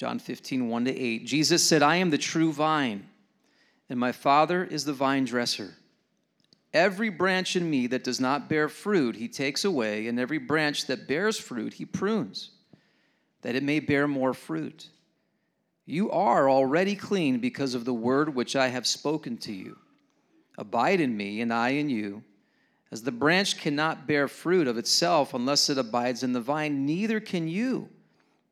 John 15, 1 to 8. Jesus said, I am the true vine, and my Father is the vine dresser. Every branch in me that does not bear fruit, he takes away, and every branch that bears fruit, he prunes, that it may bear more fruit. You are already clean because of the word which I have spoken to you. Abide in me, and I in you. As the branch cannot bear fruit of itself unless it abides in the vine, neither can you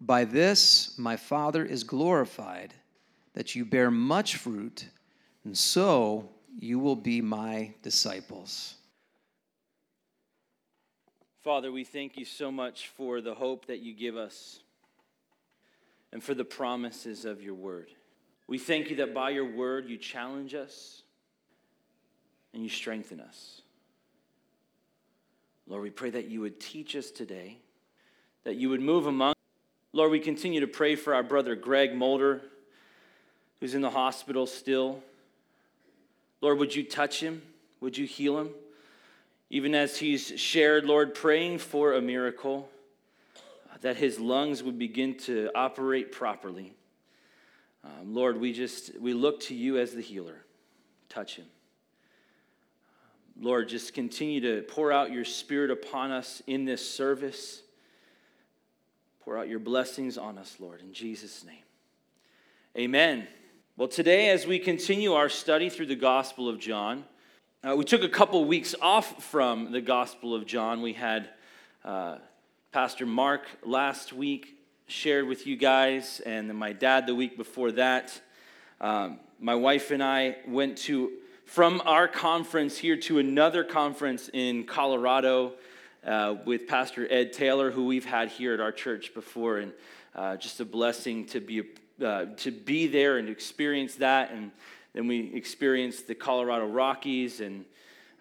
By this my Father is glorified, that you bear much fruit and so you will be my disciples. Father, we thank you so much for the hope that you give us and for the promises of your word. We thank you that by your word you challenge us and you strengthen us. Lord, we pray that you would teach us today, that you would move among. Lord, we continue to pray for our brother Greg Mulder, who's in the hospital still. Lord, would you touch him? Would you heal him? Even as he's shared, Lord, praying for a miracle, uh, that his lungs would begin to operate properly. Um, Lord, we just we look to you as the healer. Touch him. Lord, just continue to pour out your spirit upon us in this service. Pour out your blessings on us, Lord, in Jesus' name. Amen. Well, today, as we continue our study through the Gospel of John, uh, we took a couple weeks off from the Gospel of John. We had uh, Pastor Mark last week shared with you guys, and my dad the week before that. Um, my wife and I went to from our conference here to another conference in Colorado uh, with Pastor Ed Taylor, who we've had here at our church before, and uh, just a blessing to be uh, to be there and experience that. And then we experienced the Colorado Rockies and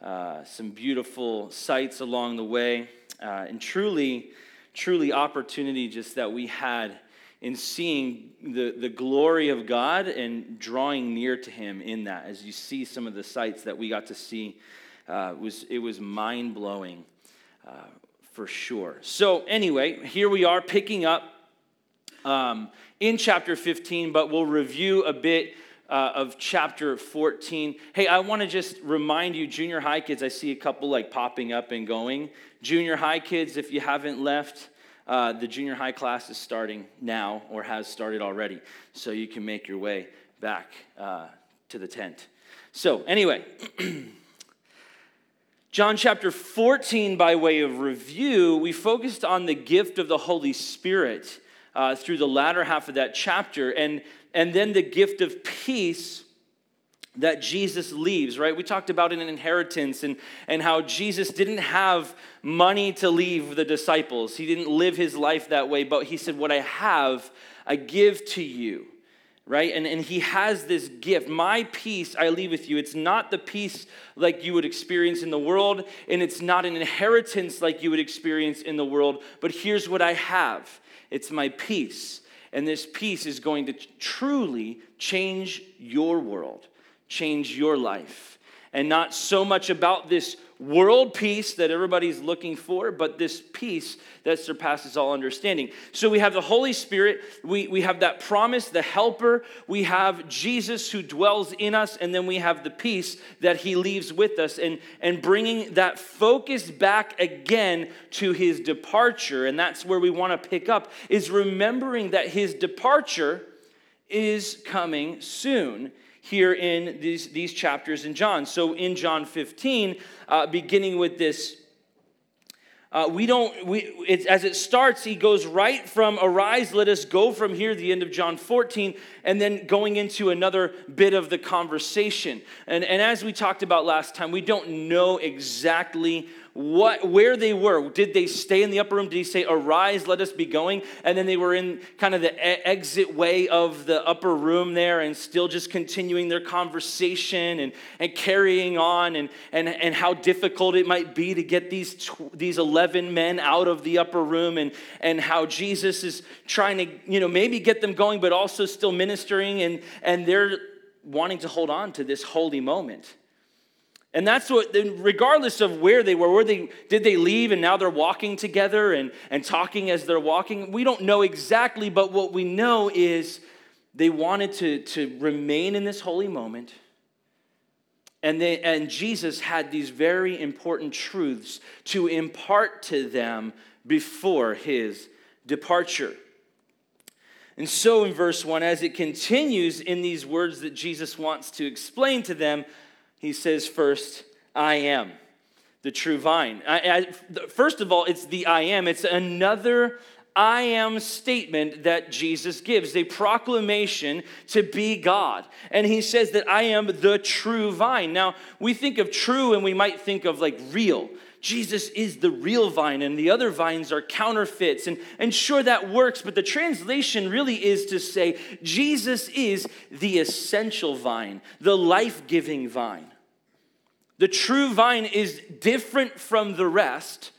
uh, some beautiful sights along the way. Uh, and truly, truly opportunity just that we had in seeing the, the glory of God and drawing near to Him in that. As you see some of the sights that we got to see, uh, was, it was mind blowing for sure. So, anyway, here we are picking up um, in chapter 15, but we'll review a bit uh, of chapter 14. Hey, I want to just remind you, junior high kids, I see a couple like popping up and going. Junior high kids, if you haven't left, uh, the junior high class is starting now or has started already. So you can make your way back uh, to the tent. So, anyway, John chapter 14, by way of review, we focused on the gift of the Holy Spirit uh, through the latter half of that chapter. And, and then the gift of peace that Jesus leaves, right? We talked about an inheritance and, and how Jesus didn't have money to leave the disciples. He didn't live his life that way, but he said, What I have, I give to you, right? And, and he has this gift. My peace I leave with you. It's not the peace like you would experience in the world, and it's not an inheritance like you would experience in the world, but here's what I have it's my peace. And this peace is going to truly change your world, change your life. And not so much about this world peace that everybody's looking for, but this peace that surpasses all understanding. So we have the Holy Spirit, we, we have that promise, the helper, we have Jesus who dwells in us, and then we have the peace that he leaves with us, and, and bringing that focus back again to his departure. And that's where we want to pick up, is remembering that his departure is coming soon here in these, these chapters in John. So in John 15, uh, beginning with this uh, we don't, we, it, as it starts, he goes right from arise, let us go from here, the end of John 14, and then going into another bit of the conversation. And, and as we talked about last time, we don't know exactly what, where they were. Did they stay in the upper room? Did he say, Arise, let us be going? And then they were in kind of the e- exit way of the upper room there and still just continuing their conversation and, and carrying on and, and, and how difficult it might be to get these, tw- these 11 men out of the upper room and, and how Jesus is trying to, you know, maybe get them going, but also still ministering and, and they're wanting to hold on to this holy moment. And that's what, regardless of where they were, where they did they leave and now they're walking together and, and talking as they're walking? We don't know exactly, but what we know is they wanted to, to remain in this holy moment. And, they, and Jesus had these very important truths to impart to them before his departure. And so, in verse 1, as it continues in these words that Jesus wants to explain to them, he says, First, I am the true vine. I, I, first of all, it's the I am. It's another I am statement that Jesus gives, a proclamation to be God. And he says that I am the true vine. Now, we think of true and we might think of like real. Jesus is the real vine, and the other vines are counterfeits. And, and sure, that works, but the translation really is to say Jesus is the essential vine, the life giving vine. The true vine is different from the rest,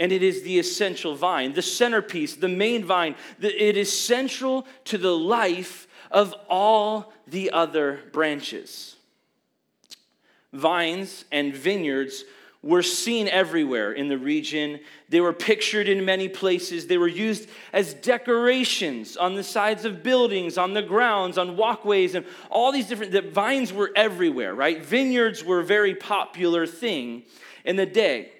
and it is the essential vine, the centerpiece, the main vine. It is central to the life of all the other branches. Vines and vineyards were seen everywhere in the region. They were pictured in many places. They were used as decorations on the sides of buildings, on the grounds, on walkways, and all these different. The vines were everywhere, right? Vineyards were a very popular thing in the day.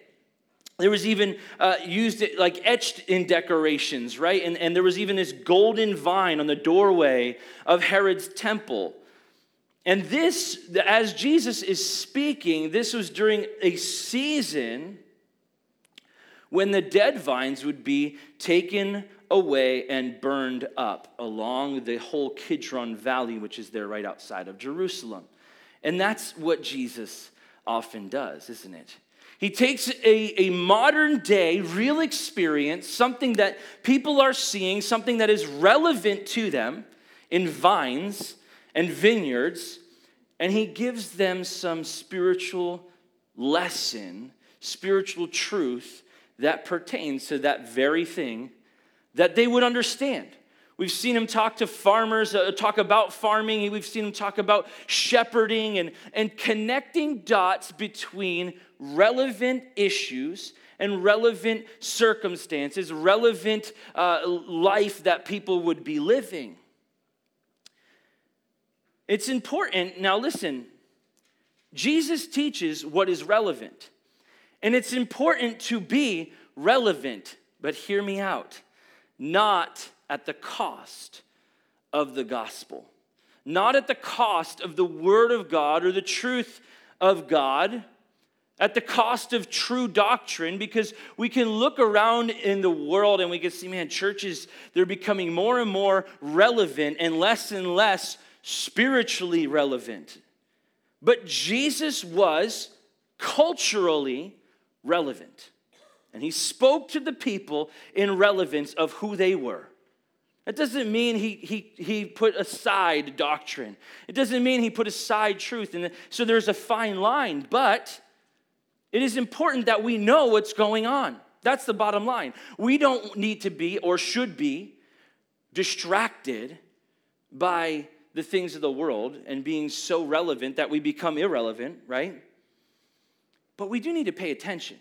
There was even uh, used like etched in decorations, right? And, and there was even this golden vine on the doorway of Herod's temple. And this, as Jesus is speaking, this was during a season when the dead vines would be taken away and burned up along the whole Kidron Valley, which is there right outside of Jerusalem. And that's what Jesus often does, isn't it? He takes a, a modern day real experience, something that people are seeing, something that is relevant to them in vines and vineyards, and he gives them some spiritual lesson, spiritual truth that pertains to that very thing that they would understand. We've seen him talk to farmers, uh, talk about farming. We've seen him talk about shepherding and, and connecting dots between relevant issues and relevant circumstances, relevant uh, life that people would be living. It's important. Now, listen, Jesus teaches what is relevant. And it's important to be relevant, but hear me out, not at the cost of the gospel, not at the cost of the word of God or the truth of God, at the cost of true doctrine, because we can look around in the world and we can see, man, churches, they're becoming more and more relevant and less and less spiritually relevant. But Jesus was culturally relevant. And he spoke to the people in relevance of who they were. That doesn't mean he, he, he put aside doctrine. It doesn't mean he put aside truth. And so there's a fine line, but it is important that we know what's going on. That's the bottom line. We don't need to be or should be distracted by the things of the world and being so relevant that we become irrelevant, right? But we do need to pay attention,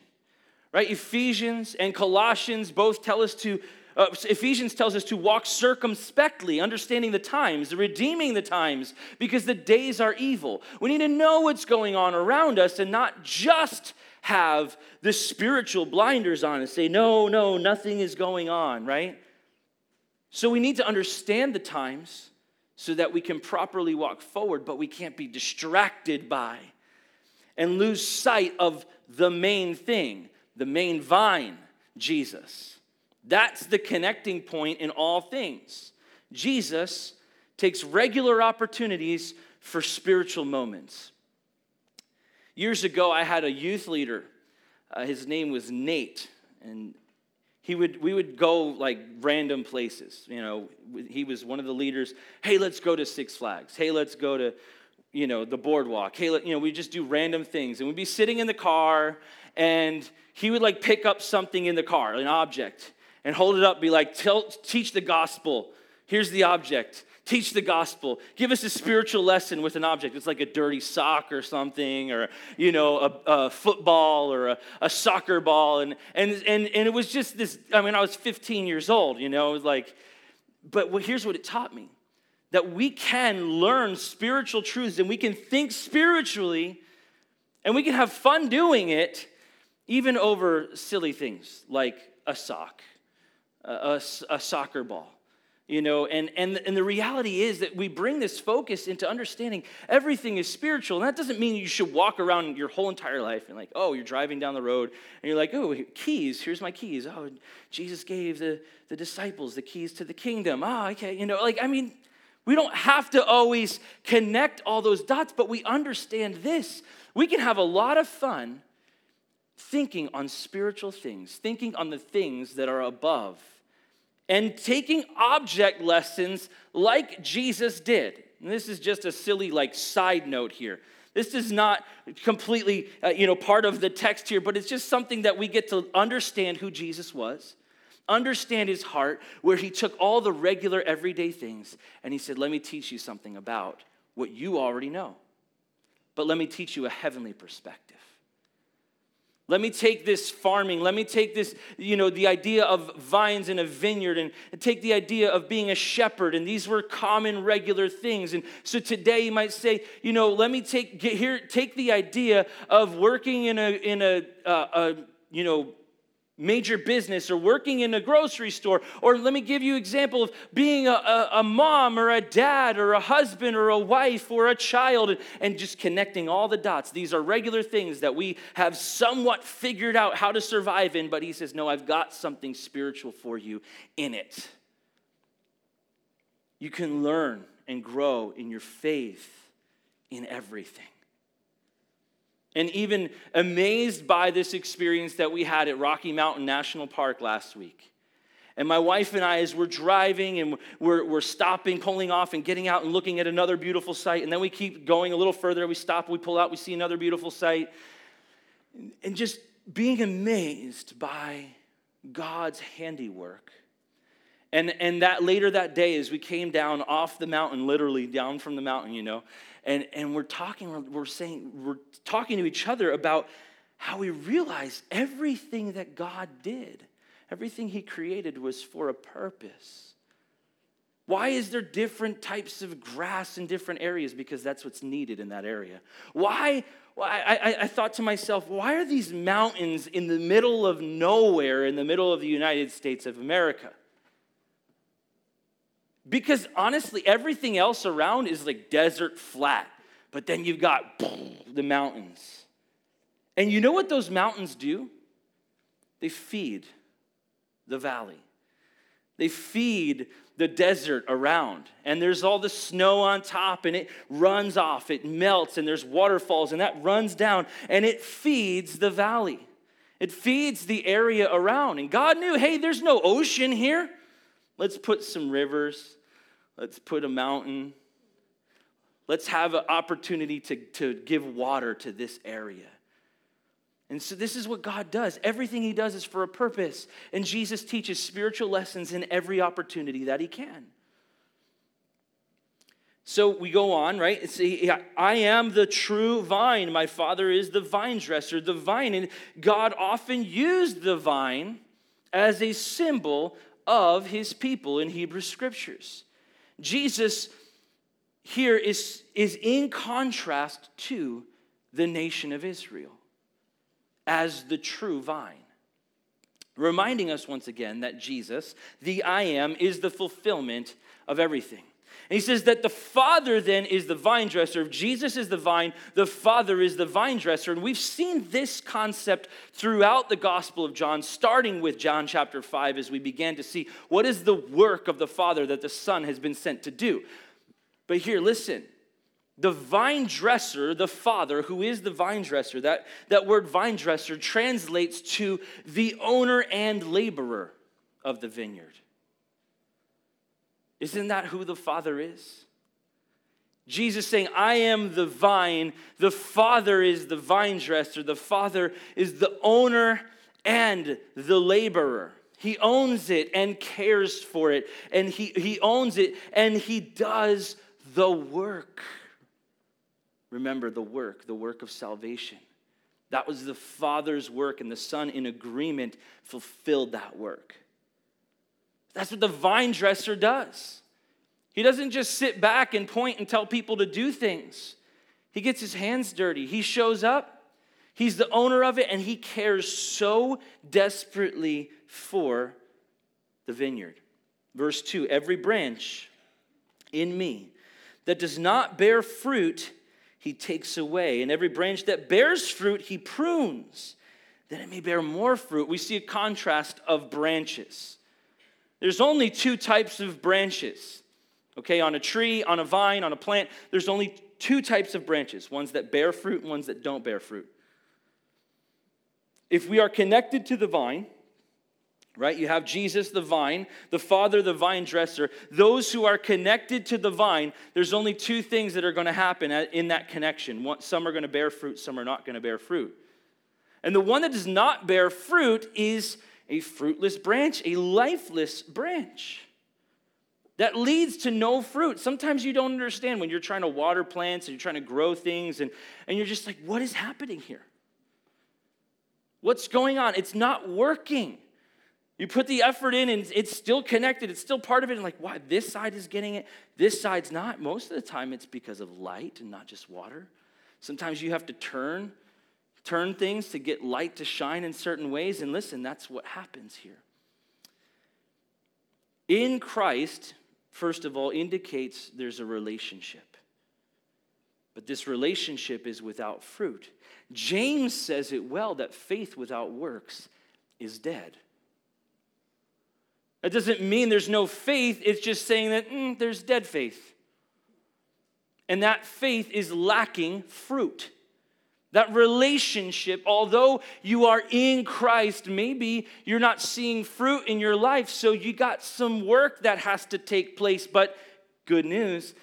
right? Ephesians and Colossians both tell us to, uh, Ephesians tells us to walk circumspectly, understanding the times, redeeming the times, because the days are evil. We need to know what's going on around us and not just have the spiritual blinders on and say, no, no, nothing is going on, right? So we need to understand the times so that we can properly walk forward, but we can't be distracted by and lose sight of the main thing, the main vine, Jesus. That's the connecting point in all things. Jesus takes regular opportunities for spiritual moments. Years ago, I had a youth leader Uh, his name was Nate, and he would we would go like random places. You know, he was one of the leaders. Hey, let's go to Six Flags. Hey, let's go to you know the boardwalk. Hey, let, you know, we just do random things, and we'd be sitting in the car, and he would like pick up something in the car, an object, and hold it up, be like, teach the gospel. Here's the object teach the gospel. Give us a spiritual lesson with an object. It's like a dirty sock or something or you know a, a football or a, a, soccer ball. And, and and and it was just this i mean i was 15 years old you know like but here's what it taught me that we can learn spiritual truths and we can think spiritually and we can have fun doing it even over silly things like a sock a, a, a soccer ball you know and, and and the reality is that we bring this focus into understanding everything is spiritual. And that doesn't mean you should walk around your whole entire life and like oh you're driving down the road and you're like oh keys here's my keys. Oh jesus gave the, the disciples the keys to the kingdom. Ah oh, okay you know like i mean we don't have to always connect all those dots but we understand this. We can have a lot of fun thinking on spiritual things thinking on the things that are above and taking object lessons like Jesus did. And this is just a silly like side note here. This is not completely uh, you know part of the text here, but it's just something that we get to understand who Jesus was. Understand his heart, where he took all the regular everyday things and he said, Let me teach you something about what you already know. But let me teach you a heavenly perspective. Let me take this farming. Let me take this, you know, the idea of vines in a vineyard and, take the idea of being a shepherd. And these were common, regular things. And so today you might say, you know, let me take, get here, take the idea of working in a, in a, uh, a you know, major business or working in a grocery store or let me give you example of being a, a, a, mom or a dad or a husband or a wife or a child and, and just connecting all the dots. These are regular things that we have somewhat figured out how to survive in but he says no i've got something spiritual for you in it. You can learn and grow in your faith in everything and even amazed by this experience that we had at Rocky Mountain National Park last week. And my wife and I, as we're driving and we're, we're stopping, pulling off, and getting out and looking at another beautiful sight, and then we keep going a little further, we stop, we pull out, we see another beautiful sight, and just being amazed by God's handiwork. And, and that later that day, as we came down off the mountain, literally down from the mountain, you know, and, and we're talking, we're saying, we're talking to each other about how we realize everything that God did, everything He created was for a purpose. Why is there different types of grass in different areas? Because that's what's needed in that area. Why? Well, I, I, thought to myself, why are these mountains in the middle of nowhere in the middle of the United States of America? Because honestly, everything else around is like desert flat. But then you've got the mountains. And you know what those mountains do? They feed the valley. They feed the desert around. And there's all the snow on top, and it runs off, it melts, and there's waterfalls, and that runs down, and it feeds the valley. It feeds the area around. And God knew, hey, there's no ocean here. Let's put some rivers. Let's put a mountain. Let's have an opportunity to, to give water to this area. And so, this is what God does. Everything He does is for a purpose. And Jesus teaches spiritual lessons in every opportunity that He can. So we go on, right? It's, I am the true vine. My Father is the vine dresser, the vine. And God often used the vine as a symbol of His people in Hebrew scriptures. Jesus here is, is in contrast to the nation of Israel as the true vine. Reminding us once again that Jesus, the I am, is the fulfillment of everything. And he says that the Father then is the vine dresser. If Jesus is the vine, the Father is the vine dresser. And we've seen this concept throughout the Gospel of John, starting with John chapter 5, as we began to see what is the work of the Father that the Son has been sent to do. But here, listen the vine dresser, the father, who is the vine dresser, that, that word vine dresser translates to the owner and laborer of the vineyard. Isn't that who the father is? Jesus saying, I am the vine, the Father is the vine dresser, the Father is the owner and the laborer. He owns it and cares for it, and he, he owns it and he does the work. Remember the work, the work of salvation. That was the Father's work, and the Son, in agreement, fulfilled that work. That's what the vine dresser does. He doesn't just sit back and point and tell people to do things. He gets his hands dirty. He shows up, he's the owner of it, and he cares so desperately for the vineyard. Verse 2 Every branch in me that does not bear fruit, he takes away. And every branch that bears fruit, he prunes, that it may bear more fruit. We see a contrast of branches. There's only two types of branches Okay, on a tree, on a vine, on a plant, there's only two types of branches ones that bear fruit and ones that don't bear fruit. If we are connected to the vine, right, you have Jesus the vine, the Father the vine dresser. Those who are connected to the vine, there's only two things that are going to happen in that connection. Some are going to bear fruit, some are not going to bear fruit. And the one that does not bear fruit is a fruitless branch, a lifeless branch that leads to no fruit. Sometimes you don't understand when you're trying to water plants and you're trying to grow things, and, and you're just like, what is happening here? What's going on? It's not working. You put the effort in and it's still connected, it's still part of it, and like, why? This side is getting it, this side's not. Most of the time, it's because of light and not just water. Sometimes you have to turn, turn things to get light to shine in certain ways. And listen, that's what happens here. In Christ, first of all, indicates there's a relationship. But this relationship is without fruit. James says it well that faith without works is dead. That doesn't mean there's no faith, it's just saying that mm, there's dead faith. And that faith is lacking fruit. That relationship, although you are in Christ, maybe you're not seeing fruit in your life, so you got some work that has to take place. But good news,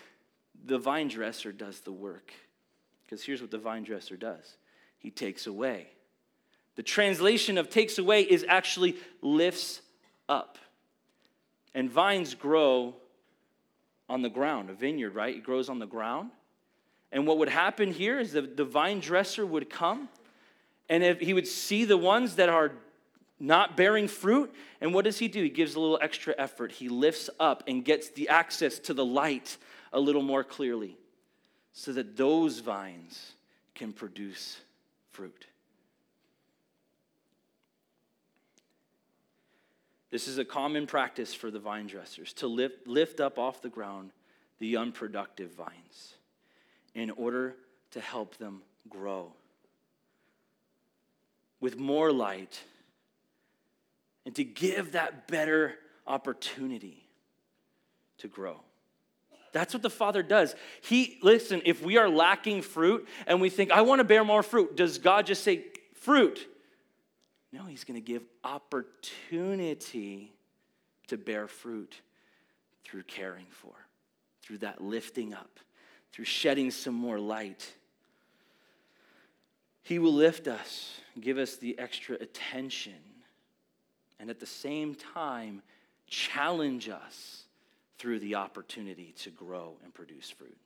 the vine dresser does the work. Because here's what the vine dresser does he takes away. The translation of takes away is actually lifts up. And vines grow on the ground, a vineyard, right? It grows on the ground. And what would happen here is the, the vine dresser would come and if he would see the ones that are not bearing fruit. And what does he do? He gives a little extra effort. He lifts up and gets the access to the light a little more clearly so that those vines can produce fruit. This is a common practice for the vine dressers to lift, lift up off the ground the unproductive vines in order to help them grow with more light and to give that better opportunity to grow. That's what the Father does. He, listen, if we are lacking fruit and we think, I want to bear more fruit, does God just say, fruit? No, He's going to give opportunity to bear fruit through caring for, through that lifting up through shedding some more light. He will lift us, give us the extra attention, and at the same time, challenge us through the opportunity to grow and produce fruit.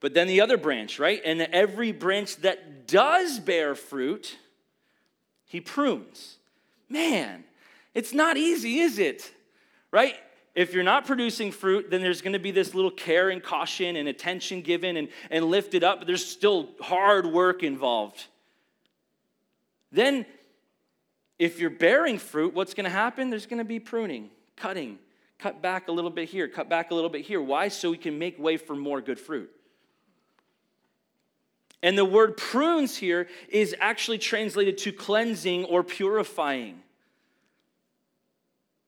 But then the other branch, right? And every branch that does bear fruit, he prunes. Man, it's not easy, is it? Right? If you're not producing fruit, then there's going to be this little care and caution and attention given and, and lifted up, but there's still hard work involved. Then, if you're bearing fruit, what's going to happen? There's going to be pruning, cutting, cut back a little bit here, cut back a little bit here. Why? So we can make way for more good fruit. And the word prunes here is actually translated to cleansing or purifying.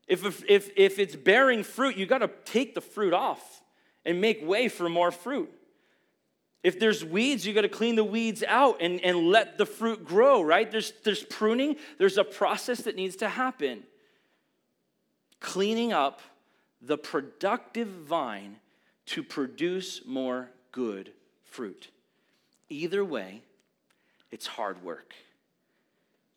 If, if, if it's bearing fruit, you got to take the fruit off and make way for more fruit. If there's weeds, you got to clean the weeds out and, and let the fruit grow, right? There's, there's pruning, there's a process that needs to happen. Cleaning up the productive vine to produce more good fruit. Either way, it's hard work.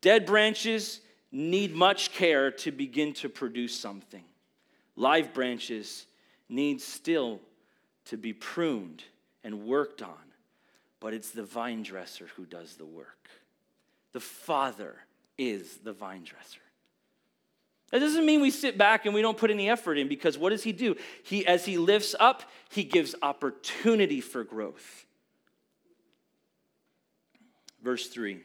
Dead branches need much care to begin to produce something. Live branches need still to be pruned and worked on, but it's the vine dresser who does the work. The Father is the vine dresser. That doesn't mean we sit back and we don't put any effort in because what does he do? He as he lifts up, he gives opportunity for growth. Verse 3.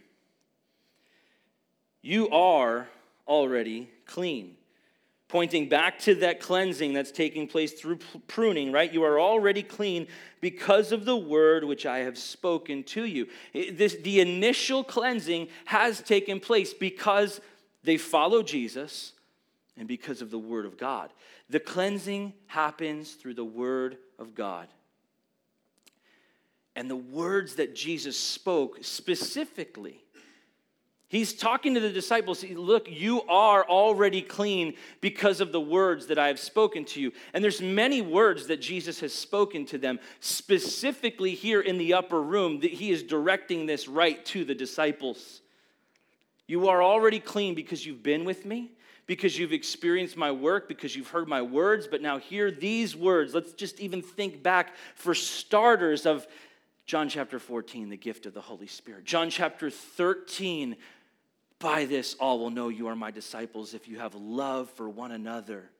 You are already clean pointing back to that cleansing that's taking place through pruning, right? You are already clean because of the word which I have spoken to you. This, the initial cleansing has taken place because they follow Jesus and because of the word of God. The cleansing happens through the word of God. And the words that Jesus spoke specifically He's talking to the disciples. Look, you are already clean because of the words that I have spoken to you. And there's many words that Jesus has spoken to them, specifically here in the upper room, that he is directing this right to the disciples. You are already clean because you've been with me, because you've experienced my work, because you've heard my words. But now, hear these words. Let's just even think back for starters of John chapter 14, the gift of the Holy Spirit. John chapter 13, by this, all will know you are my disciples if you have love for one another.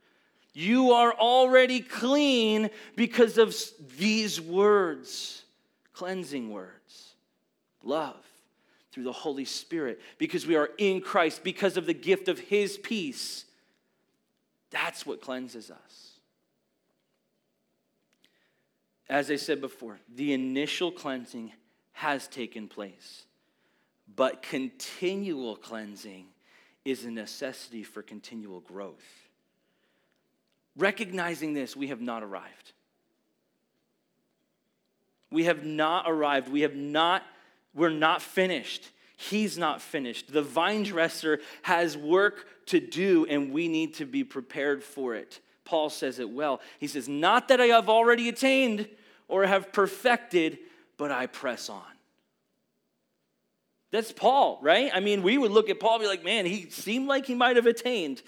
You are already clean because of these words, cleansing words, love through the Holy Spirit, because we are in Christ, because of the gift of His peace. That's what cleanses us. As I said before, the initial cleansing has taken place. But continual cleansing is a necessity for continual growth. Recognizing this, we have not arrived. We have not arrived. We have not, we're not finished. He's not finished. The vine dresser has work to do, and we need to be prepared for it. Paul says it well. He says, Not that I have already attained or have perfected, but I press on. That's Paul, right? I mean, we would look at Paul be like, man, he seemed like he might have attained,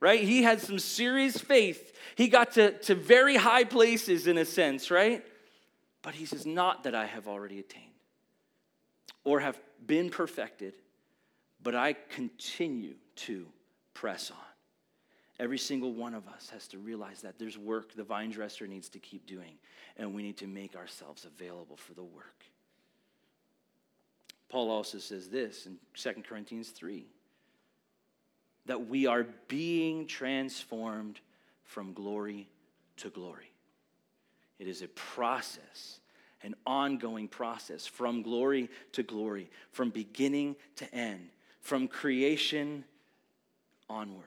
right? He had some serious faith. He got to, to very high places in a sense, right? But he says, not that I have already attained or have been perfected, but I continue to press on. Every single one of us has to realize that there's work the vine dresser needs to keep doing, and we need to make ourselves available for the work. Paul also says this in 2 Corinthians 3 that we are being transformed from glory to glory. It is a process, an ongoing process from glory to glory, from beginning to end, from creation onward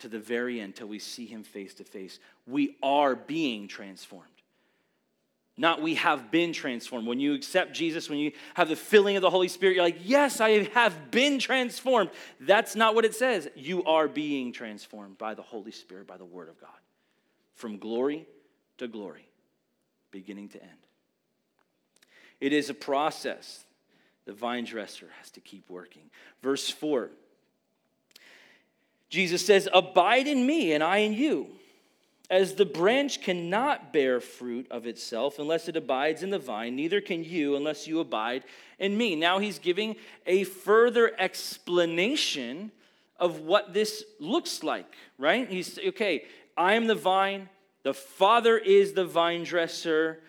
to the very end till we see him face to face. We are being transformed. Not we have been transformed. When you accept Jesus, when you have the filling of the Holy Spirit, you're like, yes, I have been transformed. That's not what it says. You are being transformed by the Holy Spirit, by the Word of God, from glory to glory, beginning to end. It is a process. The vine dresser has to keep working. Verse 4 Jesus says, Abide in me, and I in you. As the branch cannot bear fruit of itself unless it abides in the vine, neither can you unless you abide in me. Now he's giving a further explanation of what this looks like, right? He's okay, I am the vine, the Father is the vine dresser.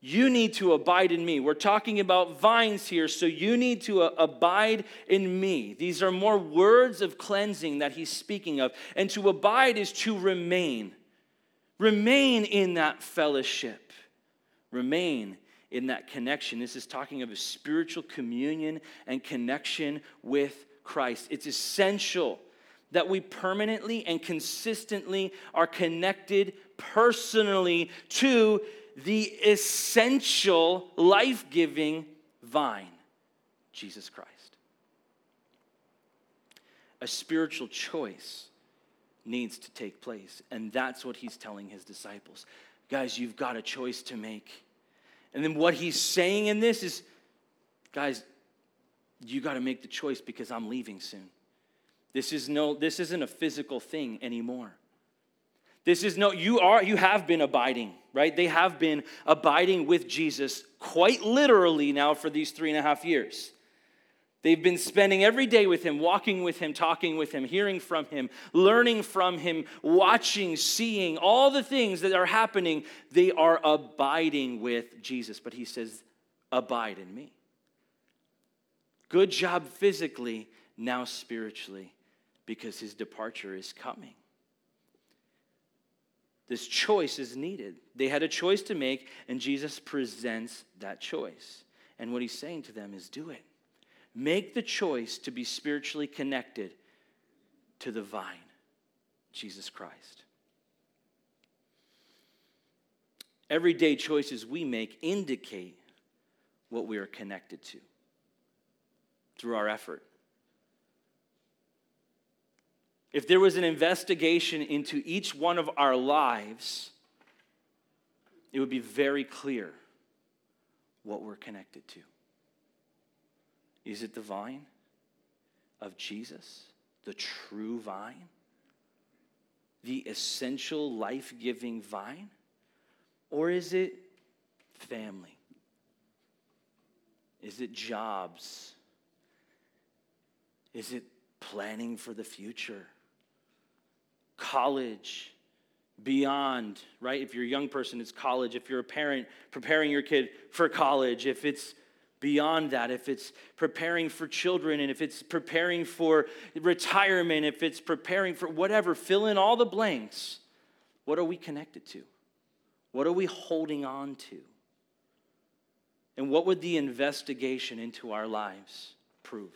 You need to abide in me. We're talking about vines here, so you need to uh, abide in me. These are more words of cleansing that he's speaking of. And to abide is to remain. Remain in that fellowship. Remain in that connection. This is talking of a spiritual communion and connection with Christ. It's essential that we permanently and consistently are connected personally to the essential life giving vine, Jesus Christ. A spiritual choice needs to take place, and that's what he's telling his disciples. Guys, you've got a choice to make. And then what he's saying in this is, guys, you got to make the choice because I'm leaving soon. This is no this isn't a physical thing anymore. This is no you are you have been abiding, right? They have been abiding with Jesus quite literally now for these three and a half years. They've been spending every day with him, walking with him, talking with him, hearing from him, learning from him, watching, seeing all the things that are happening. They are abiding with Jesus. But he says, Abide in me. Good job physically, now spiritually, because his departure is coming. This choice is needed. They had a choice to make, and Jesus presents that choice. And what he's saying to them is do it. Make the choice to be spiritually connected to the vine, Jesus Christ. Everyday choices we make indicate what we are connected to through our effort. If there was an investigation into each one of our lives, it would be very clear what we're connected to. Is it the vine of Jesus, the true vine? The essential life giving vine? Or is it family? Is it jobs? Is it planning for the future? College? Beyond, right? If you're a young person, it's college. If you're a parent, preparing your kid for college. If it's beyond that, if it's preparing for children and if it's preparing for retirement, if it's preparing for whatever, fill in all the blanks. What are we connected to? What are we holding on to? And what would the investigation into our lives prove?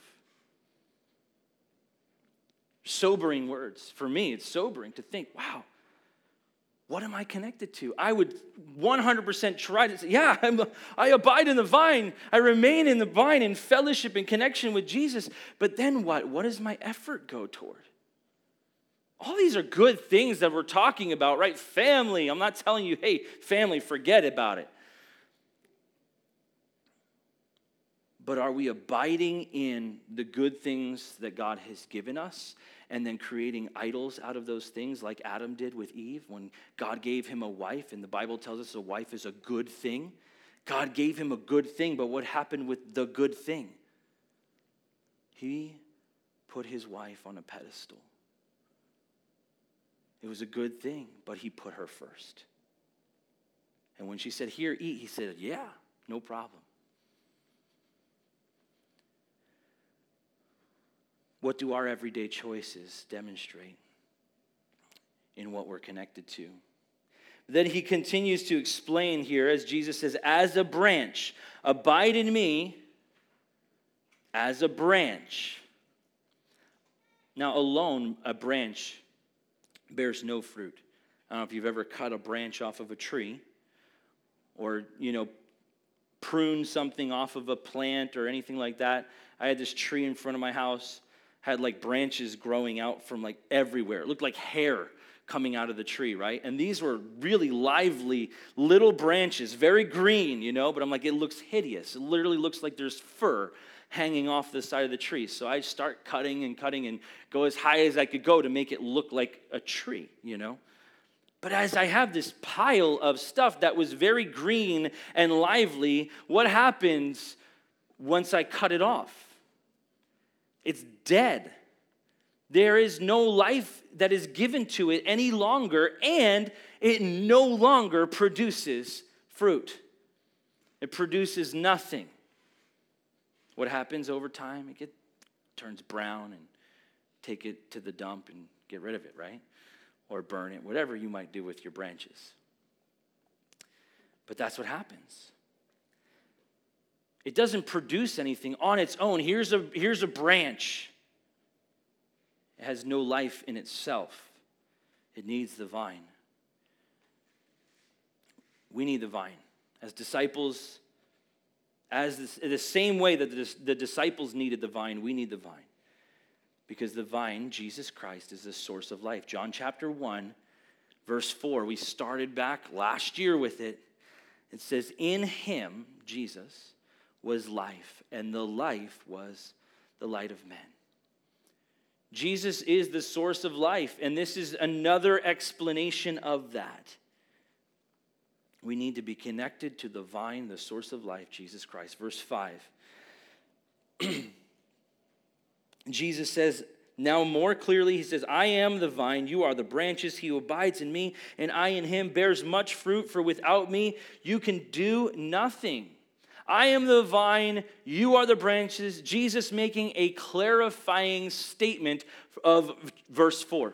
Sobering words. For me, it's sobering to think, wow, what am I connected to? I would 100% try to say, yeah, I'm, I abide in the vine. I remain in the vine in fellowship and connection with Jesus. But then what? What does my effort go toward? All these are good things that we're talking about, right? Family. I'm not telling you, hey, family, forget about it. But are we abiding in the good things that God has given us and then creating idols out of those things like Adam did with Eve when God gave him a wife, and the Bible tells us a wife is a good thing. God gave him a good thing, but what happened with the good thing? He put his wife on a pedestal. It was a good thing, but he put her first. And when she said, Here, eat, he said, Yeah, no problem. What do our everyday choices demonstrate in what we're connected to? Then he continues to explain here, as Jesus says, as a branch, abide in me as a branch. Now, alone, a branch bears no fruit. I don't know if you've ever cut a branch off of a tree or, you know, pruned something off of a plant or anything like that. I had this tree in front of my house had like branches growing out from like everywhere. It looked like hair coming out of the tree, right? And these were really lively little branches, very green, you know, but I'm like, it looks hideous. It literally looks like there's fur hanging off the side of the tree. So I start cutting and cutting and go as high as I could go to make it look like a tree, you know? But as I have this pile of stuff that was very green and lively, what happens once I cut it off? It's dead. There is no life that is given to it any longer, and it no longer produces fruit. It produces nothing. What happens over time? It get, turns brown and take it to the dump and get rid of it, right? Or burn it, whatever you might do with your branches. But that's what happens. It doesn't produce anything on its own. Here's a, here's a branch. It has no life in itself, it needs the vine. We need the vine. As disciples, as this, the same way that the, the disciples needed the vine, we need the vine. Because the vine, Jesus Christ, is the source of life. John chapter 1, verse 4, we started back last year with it. It says, In him, Jesus, was life, and the life was the light of men. Jesus is the source of life, and this is another explanation of that. We need to be connected to the vine, the source of life, Jesus Christ. Verse 5. Jesus says, now, more clearly, he says, I am the vine, you are the branches. He who abides in me, and I in him bears much fruit, for without me you can do nothing. I am the vine, you are the branches. Jesus making a clarifying statement of verse 4.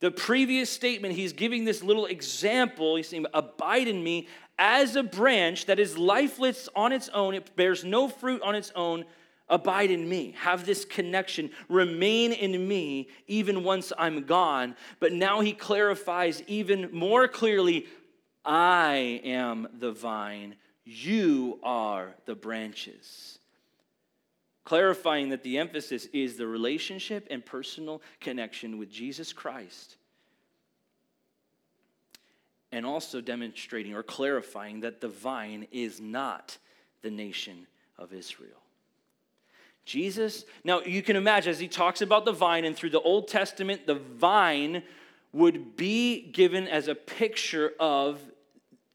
The previous statement, he's giving this little example. He's saying, Abide in me as a branch that is lifeless on its own, it bears no fruit on its own. Abide in me. Have this connection. Remain in me even once I'm gone. But now he clarifies even more clearly I am the vine, you are the branches. Clarifying that the emphasis is the relationship and personal connection with Jesus Christ. And also demonstrating or clarifying that the vine is not the nation of Israel. Jesus, now you can imagine as he talks about the vine, and through the Old Testament, the vine would be given as a picture of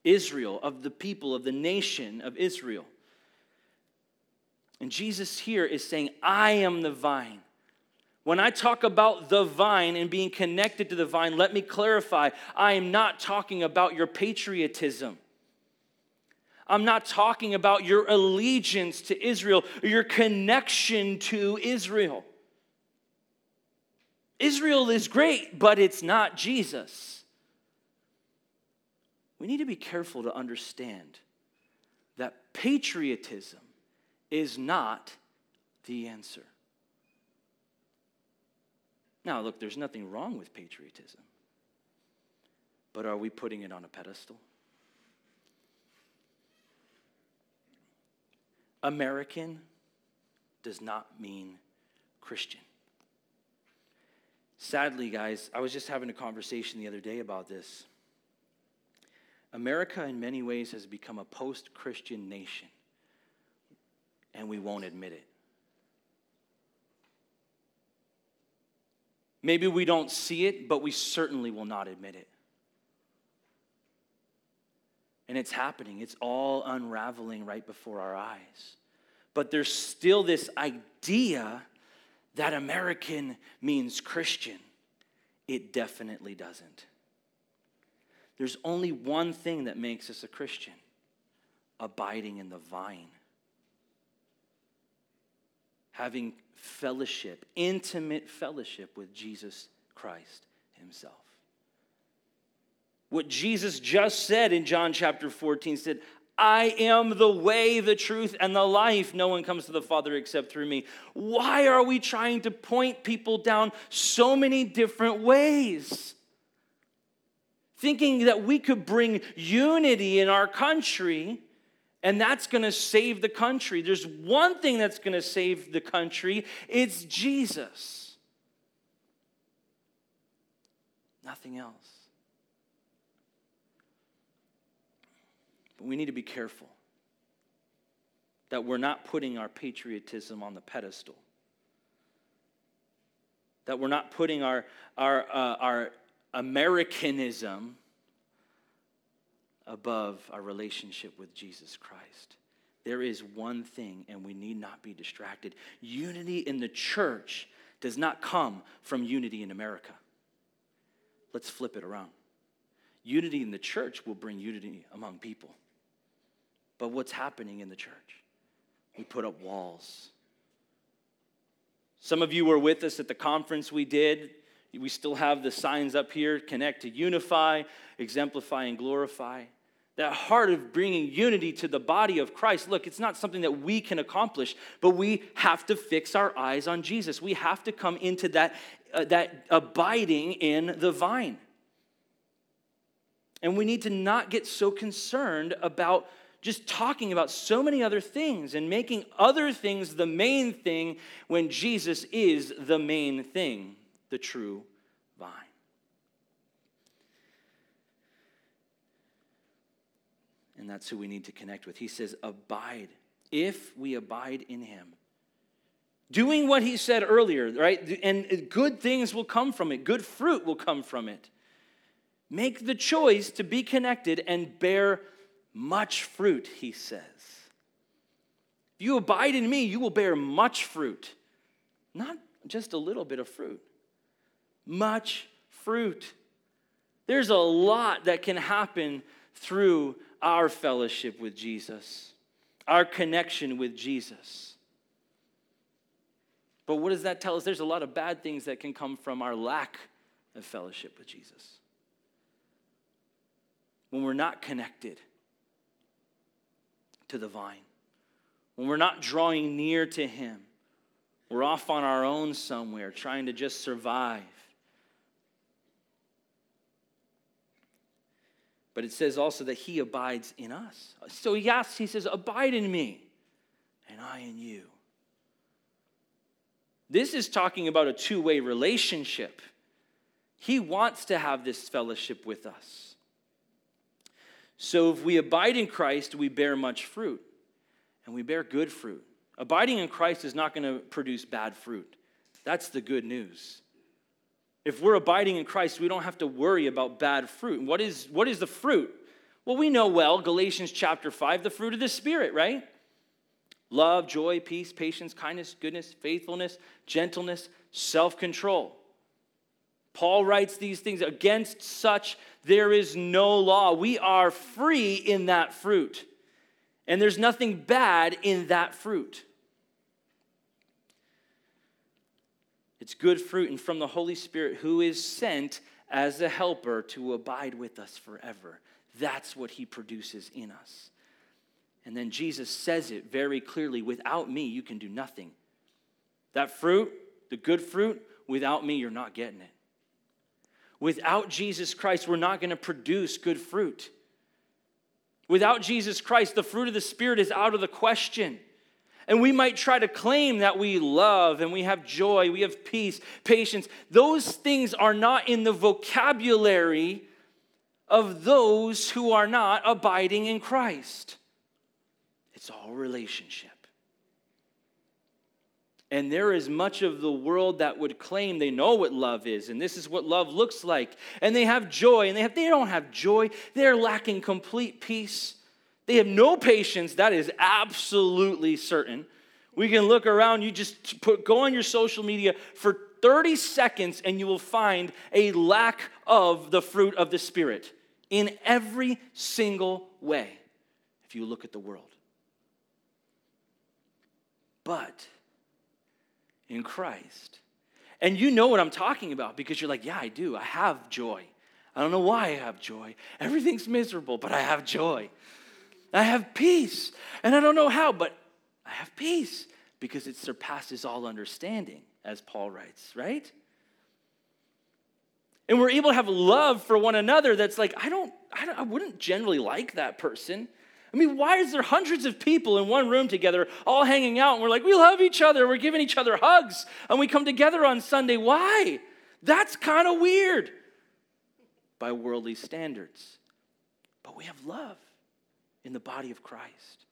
Israel, of the people, of the nation of Israel. And Jesus here is saying, I am the vine. When I talk about the vine and being connected to the vine, let me clarify I am not talking about your patriotism. I'm not talking about your allegiance to Israel your connection to Israel. Israel is great, but it's not Jesus. We need to be careful to understand that patriotism is not the answer. Now, look, there's nothing wrong with patriotism, but are we putting it on a pedestal? American does not mean Christian. Sadly, guys, I was just having a conversation the other day about this. America, in many ways, has become a post Christian nation, and we won't admit it. Maybe we don't see it, but we certainly will not admit it. And it's happening, it's all unraveling right before our eyes. But there's still this idea that American means Christian. It definitely doesn't. There's only one thing that makes us a Christian abiding in the vine, having fellowship, intimate fellowship with Jesus Christ Himself. What Jesus just said in John chapter 14 said, I am the way, the truth, and the life. No one comes to the Father except through me. Why are we trying to point people down so many different ways? Thinking that we could bring unity in our country and that's going to save the country. There's one thing that's going to save the country it's Jesus. Nothing else. But we need to be careful that we're not putting our patriotism on the pedestal. That we're not putting our, our, uh, our Americanism above our relationship with Jesus Christ. There is one thing, and we need not be distracted. Unity in the church does not come from unity in America. Let's flip it around. Unity in the church will bring unity among people. But what's happening in the church? We put up walls. Some of you were with us at the conference we did. We still have the signs up here connect to unify, exemplify, and glorify. that heart of bringing unity to the body of Christ. Look, it's not something that we can accomplish, but we have to fix our eyes on Jesus. We have to come into that, uh, that abiding in the vine. And we need to not get so concerned about just talking about so many other things and making other things the main thing when Jesus is the main thing, the true vine. And that's who we need to connect with. He says, Abide, if we abide in him. Doing what he said earlier, right? And good things will come from it, good fruit will come from it. Make the choice to be connected and bear much fruit, he says. If you abide in me, you will bear much fruit. Not just a little bit of fruit, much fruit. There's a lot that can happen through our fellowship with Jesus, our connection with Jesus. But what does that tell us? There's a lot of bad things that can come from our lack of fellowship with Jesus. When we're not connected to the vine, when we're not drawing near to Him, we're off on our own somewhere trying to just survive. But it says also that he abides in us. So he asks, he says, Abide in me, and I in you. This is talking about a two way relationship. He wants to have this fellowship with us. So if we abide in Christ, we bear much fruit, and we bear good fruit. Abiding in Christ is not going to produce bad fruit. That's the good news. If we're abiding in Christ, we don't have to worry about bad fruit. What is, what is the fruit? Well, we know well, Galatians chapter 5, the fruit of the Spirit, right? Love, joy, peace, patience, kindness, goodness, faithfulness, gentleness, self control. Paul writes these things against such there is no law. We are free in that fruit. And there's nothing bad in that fruit. It's good fruit and from the Holy Spirit who is sent as a helper to abide with us forever. That's what he produces in us. And then Jesus says it very clearly without me, you can do nothing. That fruit, the good fruit, without me, you're not getting it. Without Jesus Christ, we're not going to produce good fruit. Without Jesus Christ, the fruit of the Spirit is out of the question. And we might try to claim that we love and we have joy, we have peace, patience. Those things are not in the vocabulary of those who are not abiding in Christ. It's all relationship. And there is much of the world that would claim they know what love is, and this is what love looks like. And they have joy, and they, have, they don't have joy. They're lacking complete peace. They have no patience, that is absolutely certain. We can look around, you just put, go on your social media for 30 seconds, and you will find a lack of the fruit of the Spirit in every single way if you look at the world. But in Christ, and you know what I'm talking about because you're like, yeah, I do. I have joy. I don't know why I have joy. Everything's miserable, but I have joy. I have peace. And I don't know how, but I have peace because it surpasses all understanding, as Paul writes, right? And we're able to have love for one another that's like, I don't, I, don't, I wouldn't generally like that person. I mean, why is there hundreds of people in one room together, all hanging out, and we're like, we love each other, we're giving each other hugs, and we come together on Sunday? Why? That's kind of weird by worldly standards. But we have love in the body of Christ.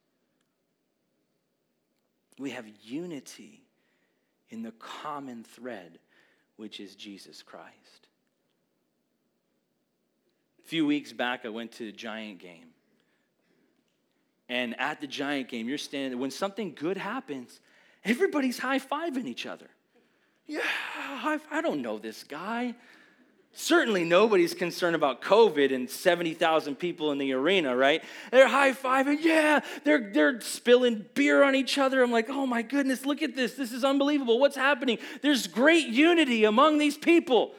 We have unity in the common thread, which is Jesus Christ. A few weeks back, I went to Giant game. And at the Giant game, you're standing, when something good happens, everybody's high fiving each other. Yeah, I don't know this guy. Certainly, nobody's concerned about COVID and 70,000 people in the arena, right? They're high fiving, yeah, they're, they're spilling beer on each other. I'm like, oh my goodness, look at this. This is unbelievable. What's happening? There's great unity among these people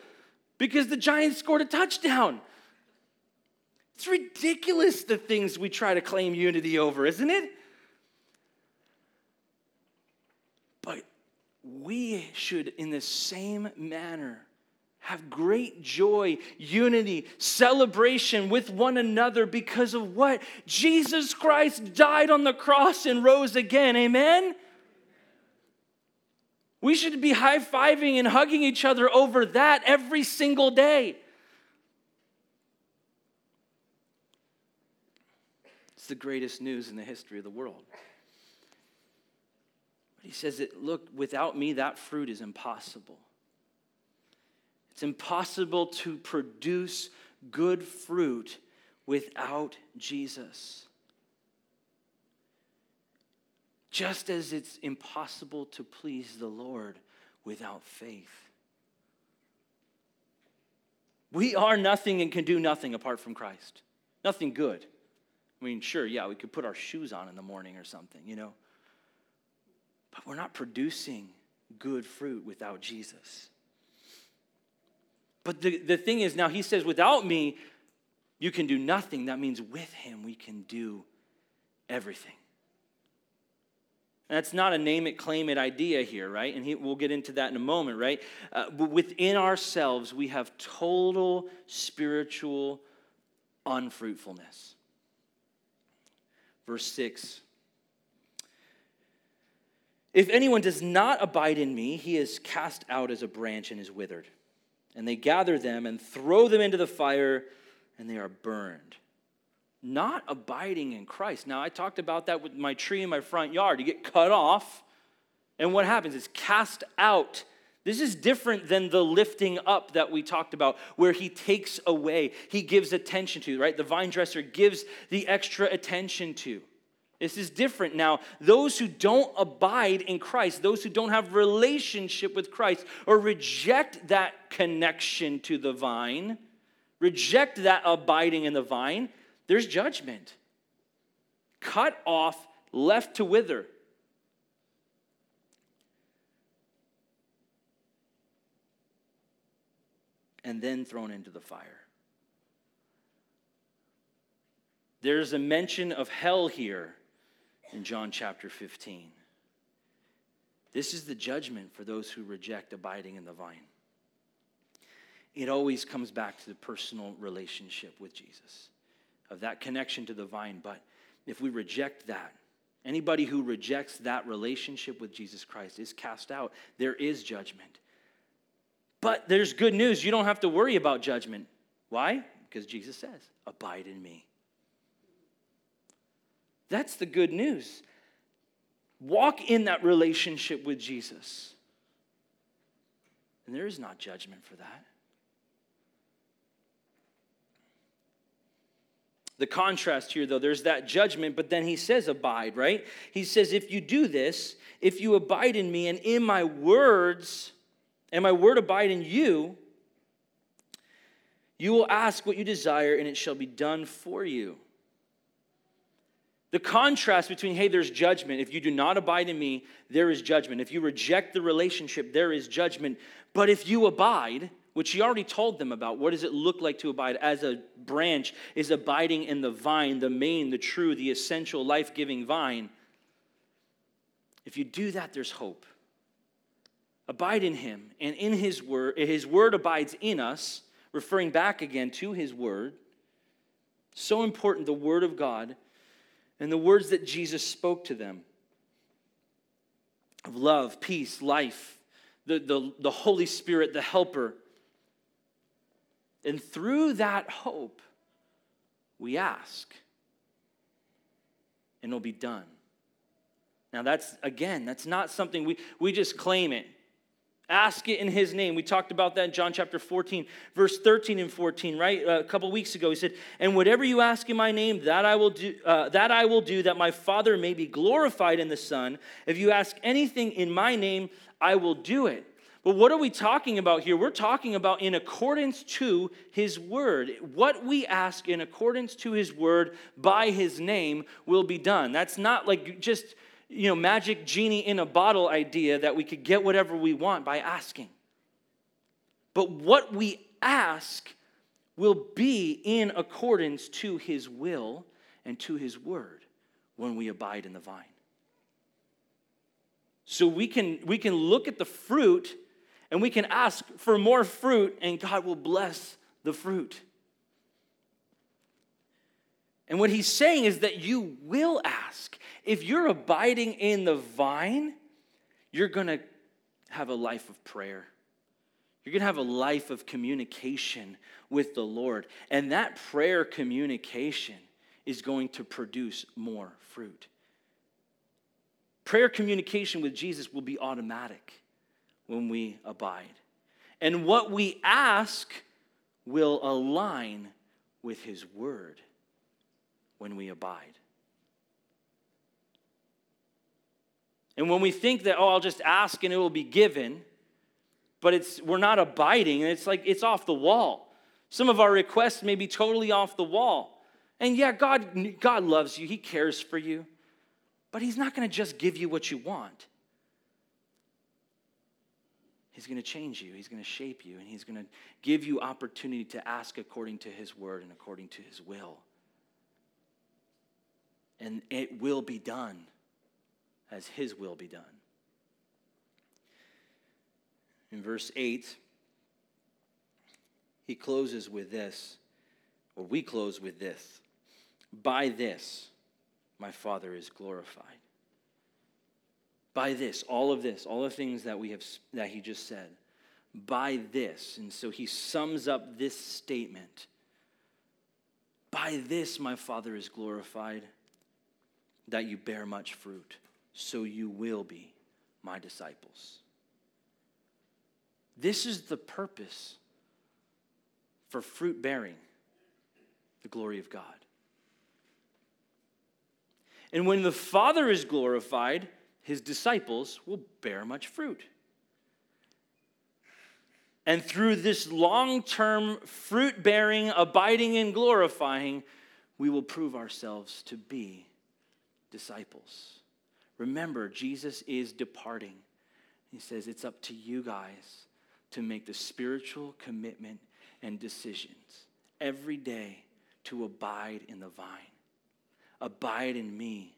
because the Giants scored a touchdown. It's It's ridiculous the things we try to claim unity over, isn't it? But we should, in the same manner, have great joy, unity, celebration with one another because of what? Jesus Christ died on the cross and rose again. Amen? We should be high fiving and hugging each other over that every single day. It's the greatest news in the history of the world. But he says that, look, without me, that fruit is impossible. It's impossible to produce good fruit without Jesus. Just as it's impossible to please the Lord without faith. We are nothing and can do nothing apart from Christ. Nothing good. I mean, sure, yeah, we could put our shoes on in the morning or something, you know. But we're not producing good fruit without Jesus. But the, the thing is, now he says, without me, you can do nothing. That means with him, we can do everything. That's not a name it, claim it idea here, right? And he, we'll get into that in a moment, right? Uh, but within ourselves, we have total spiritual unfruitfulness. Verse 6 If anyone does not abide in me, he is cast out as a branch and is withered. And they gather them and throw them into the fire, and they are burned not abiding in Christ. Now, I talked about that with my tree in my front yard. You get cut off, and what happens? is cast out. This is different than the lifting up that we talked about, where he takes away, he gives attention to, right? The vine dresser gives the extra attention to. This is different now. Those who don't abide in Christ, those who don't have relationship with Christ or reject that connection to the vine, reject that abiding in the vine, there's judgment. Cut off, left to wither. And then thrown into the fire. There's a mention of hell here in John chapter 15. This is the judgment for those who reject abiding in the vine. It always comes back to the personal relationship with Jesus of that connection to the vine. But if we reject that, anybody who rejects that relationship with Jesus Christ is cast out. There is judgment. But there's good news. You don't have to worry about judgment. Why? Because Jesus says, Abide in me. That's the good news. Walk in that relationship with Jesus. And there is not judgment for that. The contrast here, though, there's that judgment, but then he says, abide, right? He says, if you do this, if you abide in me and in my words, and my word abide in you, you will ask what you desire, and it shall be done for you. The contrast between, hey, there's judgment. If you do not abide in me, there is judgment. If you reject the relationship, there is judgment. But if you abide, which he already told them about. What does it look like to abide? As a branch is abiding in the vine, the main, the true, the essential, life giving vine. If you do that, there's hope. Abide in him, and in his word, his word abides in us, referring back again to his word. So important, the word of God and the words that Jesus spoke to them of love, peace, life, the, the, the Holy Spirit, the helper and through that hope, we ask, and it'll be done. Now, that's, again, that's not something we, we just claim it. Ask it in his name. We talked about that in John chapter 14, verse 13 and 14, right? A couple weeks ago, he said, And whatever you ask in my name, that I will do, uh, that I will do, that my Father may be glorified in the Son. If you ask anything in my name, I will do it. But what are we talking about here? We're talking about in accordance to his word. What we ask in accordance to his word by his name will be done. That's not like just, you know, magic genie in a bottle idea that we could get whatever we want by asking. But what we ask will be in accordance to his will and to his word when we abide in the vine. So we can, we can look at the fruit and we can ask for more fruit, and God will bless the fruit. And what he's saying is that you will ask. If you're abiding in the vine, you're going to have a life of prayer. You're going to have a life of communication with the Lord. And that prayer communication is going to produce more fruit. Prayer communication with Jesus will be automatic when we abide. And what we ask will align with His word when we abide. And when we think that, oh, I'll just ask and it will be given, but it's, we're not abiding, and it's like it's off the wall. Some of our requests may be totally off the wall. And yeah, God, God loves you, He cares for you, but He's not going to just give you what you want. He's going to change you, He's going to shape you, and He's going to give you opportunity to ask according to His word and according to His will. And it will be done as His will be done. In verse 8, he closes with this, or we close with this By this, my Father is glorified. By this, all of this, all the things that we have that he just said. By this, and so he sums up this statement. By this, my Father is glorified, that you bear much fruit, so you will be my disciples. This is the purpose for fruit bearing the glory of God. And when the Father is glorified, his disciples will bear much fruit. And through this long term fruit bearing, abiding, and glorifying, we will prove ourselves to be disciples. Remember, Jesus is departing. He says, It's up to you guys to make the spiritual commitment and decisions every day to abide in the vine. Abide in me,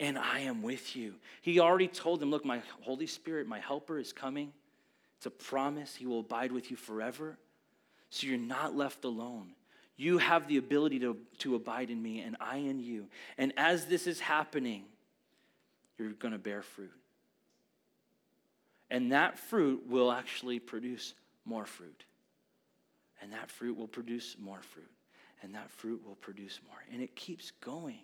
and I am with you. He already told them, Look, my Holy Spirit, my helper, is coming. It's a promise. He will abide with you forever. So you're not left alone. You have the ability to, to abide in me, and I in you. And as this is happening, you're going to bear fruit. And that fruit will actually produce more fruit. And that fruit will produce more fruit. And that fruit will produce more. And it keeps going.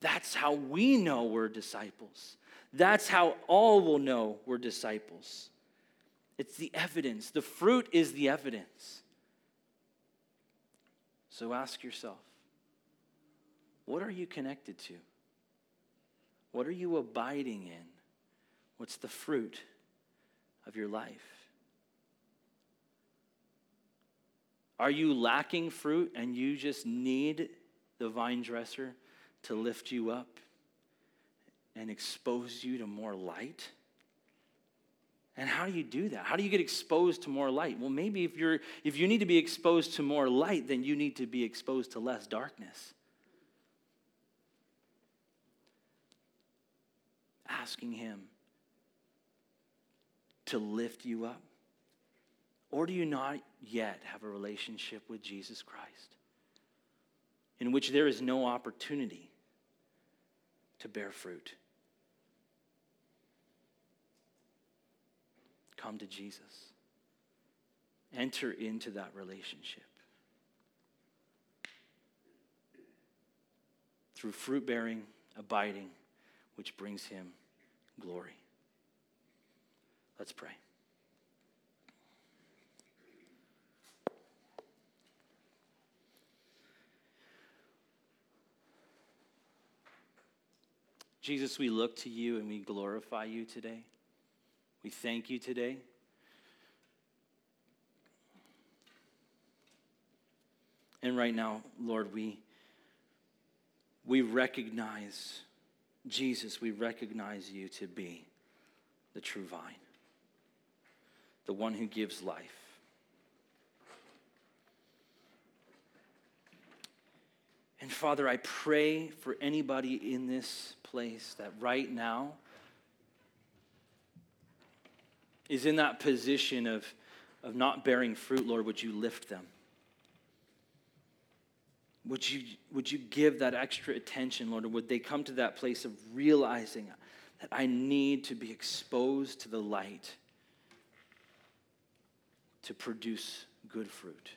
That's how we know we're disciples. That's how all will know we're disciples. It's the evidence. The fruit is the evidence. So ask yourself what are you connected to? What are you abiding in? What's the fruit of your life? Are you lacking fruit and you just need the vine dresser to lift you up and expose you to more light? And how do you do that? How do you get exposed to more light? Well, maybe if you're if you need to be exposed to more light, then you need to be exposed to less darkness. Asking him to lift you up? Or do you not yet have a relationship with Jesus Christ in which there is no opportunity to bear fruit? Come to Jesus. Enter into that relationship. Through fruit bearing, abiding, which brings him glory. Let's pray. Jesus, we look to you and we glorify you today. We thank you today. And right now, Lord, we, we recognize, Jesus, we recognize you to be the true vine, the one who gives life. And Father, I pray for anybody in this place that right now is in that position of, of not bearing fruit, Lord, would you lift them? Would you, would you give that extra attention, Lord? Or would they come to that place of realizing that I need to be exposed to the light to produce good fruit?